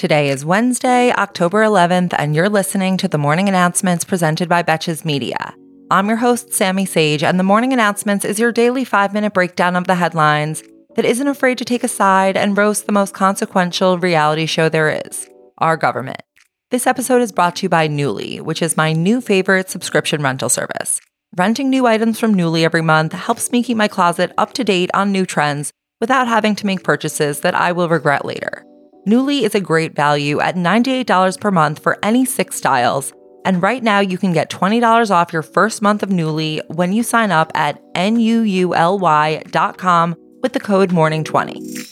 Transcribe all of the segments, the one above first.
Today is Wednesday, October 11th, and you're listening to the morning announcements presented by Betches Media. I'm your host, Sammy Sage, and the morning announcements is your daily five minute breakdown of the headlines that isn't afraid to take a side and roast the most consequential reality show there is our government. This episode is brought to you by Nuuly, which is my new favorite subscription rental service. Renting new items from Nuuly every month helps me keep my closet up to date on new trends without having to make purchases that I will regret later. Nuuly is a great value at $98 per month for any six styles. And right now, you can get $20 off your first month of Nuuly when you sign up at nuuly.com with the code MORNING20.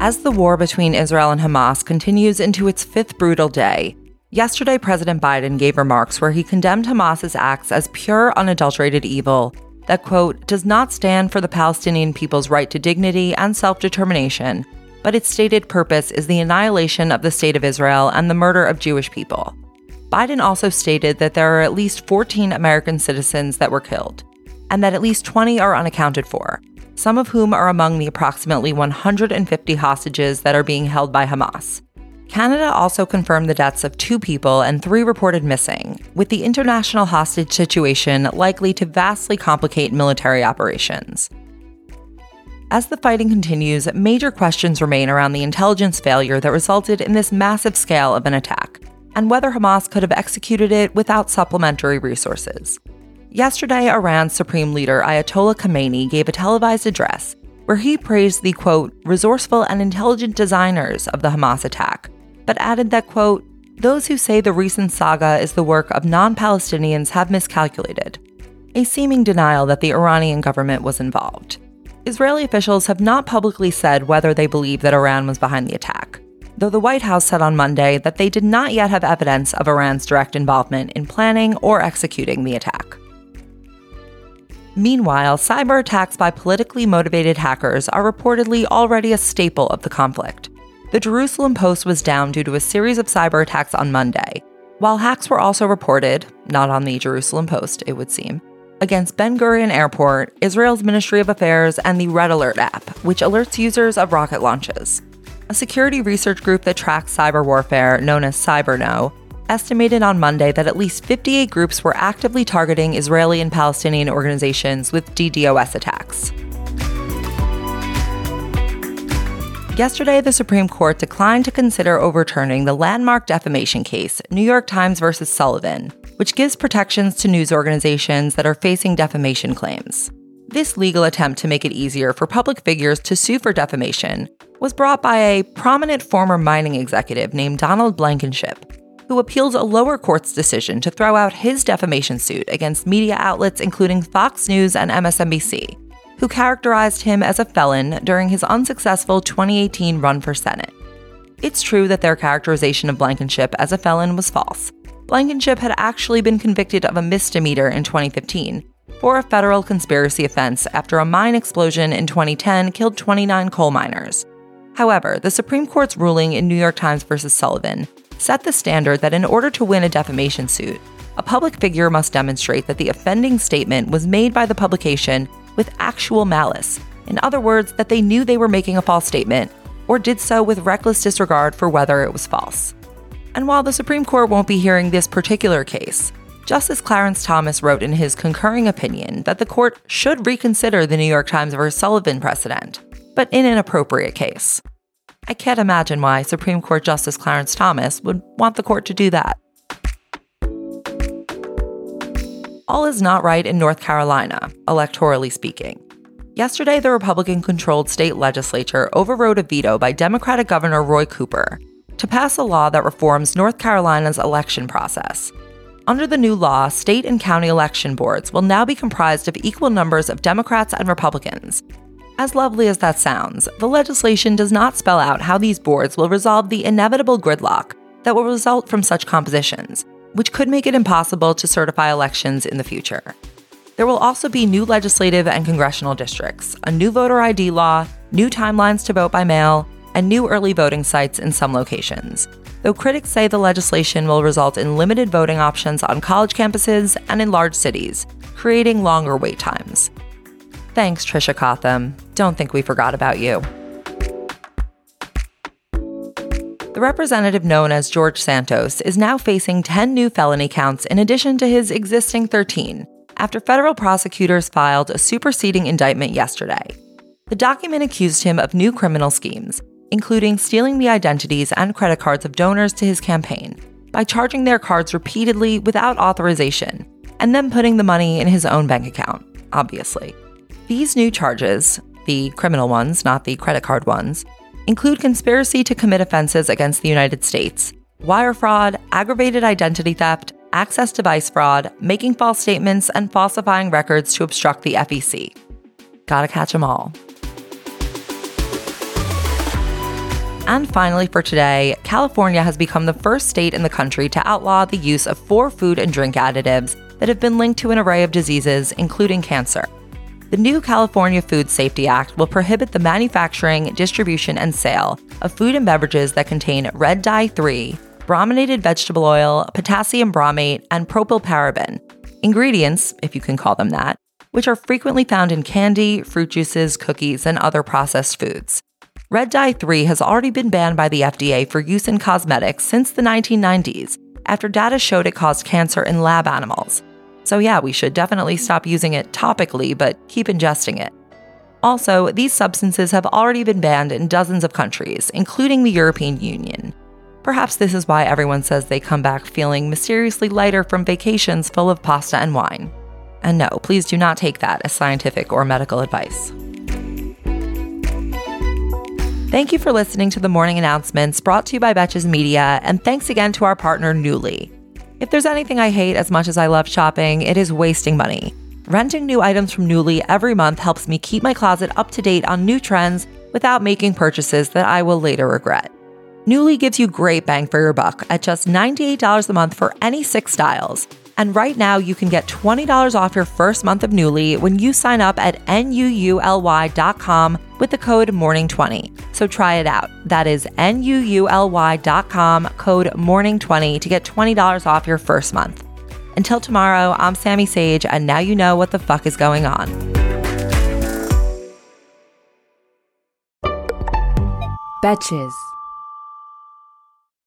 As the war between Israel and Hamas continues into its fifth brutal day, yesterday President Biden gave remarks where he condemned Hamas's acts as pure, unadulterated evil that, quote, does not stand for the Palestinian people's right to dignity and self determination, but its stated purpose is the annihilation of the State of Israel and the murder of Jewish people. Biden also stated that there are at least 14 American citizens that were killed, and that at least 20 are unaccounted for, some of whom are among the approximately 150 hostages that are being held by Hamas. Canada also confirmed the deaths of two people and three reported missing, with the international hostage situation likely to vastly complicate military operations. As the fighting continues, major questions remain around the intelligence failure that resulted in this massive scale of an attack, and whether Hamas could have executed it without supplementary resources. Yesterday, Iran's supreme leader Ayatollah Khamenei gave a televised address where he praised the quote, resourceful and intelligent designers of the Hamas attack, but added that, quote, those who say the recent saga is the work of non Palestinians have miscalculated, a seeming denial that the Iranian government was involved. Israeli officials have not publicly said whether they believe that Iran was behind the attack, though the White House said on Monday that they did not yet have evidence of Iran's direct involvement in planning or executing the attack. Meanwhile, cyber attacks by politically motivated hackers are reportedly already a staple of the conflict. The Jerusalem Post was down due to a series of cyber attacks on Monday, while hacks were also reported, not on the Jerusalem Post, it would seem, against Ben Gurion Airport, Israel's Ministry of Affairs, and the Red Alert app, which alerts users of rocket launches. A security research group that tracks cyber warfare, known as CyberKnow, estimated on Monday that at least 58 groups were actively targeting Israeli and Palestinian organizations with DDoS attacks. Yesterday, the Supreme Court declined to consider overturning the landmark defamation case, New York Times versus Sullivan, which gives protections to news organizations that are facing defamation claims. This legal attempt to make it easier for public figures to sue for defamation was brought by a prominent former mining executive named Donald Blankenship, who appealed a lower court's decision to throw out his defamation suit against media outlets including Fox News and MSNBC, who characterized him as a felon during his unsuccessful 2018 run for Senate. It's true that their characterization of Blankenship as a felon was false. Blankenship had actually been convicted of a misdemeanor in 2015 for a federal conspiracy offense after a mine explosion in 2010 killed 29 coal miners. However, the Supreme Court's ruling in New York Times v. Sullivan set the standard that in order to win a defamation suit, a public figure must demonstrate that the offending statement was made by the publication with actual malice. In other words, that they knew they were making a false statement or did so with reckless disregard for whether it was false. And while the Supreme Court won't be hearing this particular case, Justice Clarence Thomas wrote in his concurring opinion that the court should reconsider the New York Times v. Sullivan precedent, but in an appropriate case. I can't imagine why Supreme Court Justice Clarence Thomas would want the court to do that. All is not right in North Carolina, electorally speaking. Yesterday, the Republican controlled state legislature overrode a veto by Democratic Governor Roy Cooper to pass a law that reforms North Carolina's election process. Under the new law, state and county election boards will now be comprised of equal numbers of Democrats and Republicans. As lovely as that sounds, the legislation does not spell out how these boards will resolve the inevitable gridlock that will result from such compositions, which could make it impossible to certify elections in the future. There will also be new legislative and congressional districts, a new voter ID law, new timelines to vote by mail, and new early voting sites in some locations. Though critics say the legislation will result in limited voting options on college campuses and in large cities, creating longer wait times. Thanks, Tricia Cotham. Don't think we forgot about you. The representative known as George Santos is now facing 10 new felony counts in addition to his existing 13 after federal prosecutors filed a superseding indictment yesterday. The document accused him of new criminal schemes, including stealing the identities and credit cards of donors to his campaign by charging their cards repeatedly without authorization, and then putting the money in his own bank account, obviously. These new charges, the criminal ones, not the credit card ones, include conspiracy to commit offenses against the United States, wire fraud, aggravated identity theft, access device fraud, making false statements, and falsifying records to obstruct the FEC. Gotta catch them all. And finally, for today, California has become the first state in the country to outlaw the use of four food and drink additives that have been linked to an array of diseases, including cancer. The new California Food Safety Act will prohibit the manufacturing, distribution, and sale of food and beverages that contain red dye 3, brominated vegetable oil, potassium bromate, and propylparaben, ingredients, if you can call them that, which are frequently found in candy, fruit juices, cookies, and other processed foods. Red dye 3 has already been banned by the FDA for use in cosmetics since the 1990s after data showed it caused cancer in lab animals. So, yeah, we should definitely stop using it topically, but keep ingesting it. Also, these substances have already been banned in dozens of countries, including the European Union. Perhaps this is why everyone says they come back feeling mysteriously lighter from vacations full of pasta and wine. And no, please do not take that as scientific or medical advice. Thank you for listening to the morning announcements brought to you by Betches Media, and thanks again to our partner, Nuuly. If there's anything I hate as much as I love shopping, it is wasting money. Renting new items from Nuuly every month helps me keep my closet up to date on new trends without making purchases that I will later regret. Nuuly gives you great bang for your buck at just $98 a month for any six styles. And right now, you can get $20 off your first month of Nuuly when you sign up at nuuly.com with the code MORNING20. So try it out. That is nuuly.com, code MORNING20 to get $20 off your first month. Until tomorrow, I'm Sammy Sage, and now you know what the fuck is going on. Betches.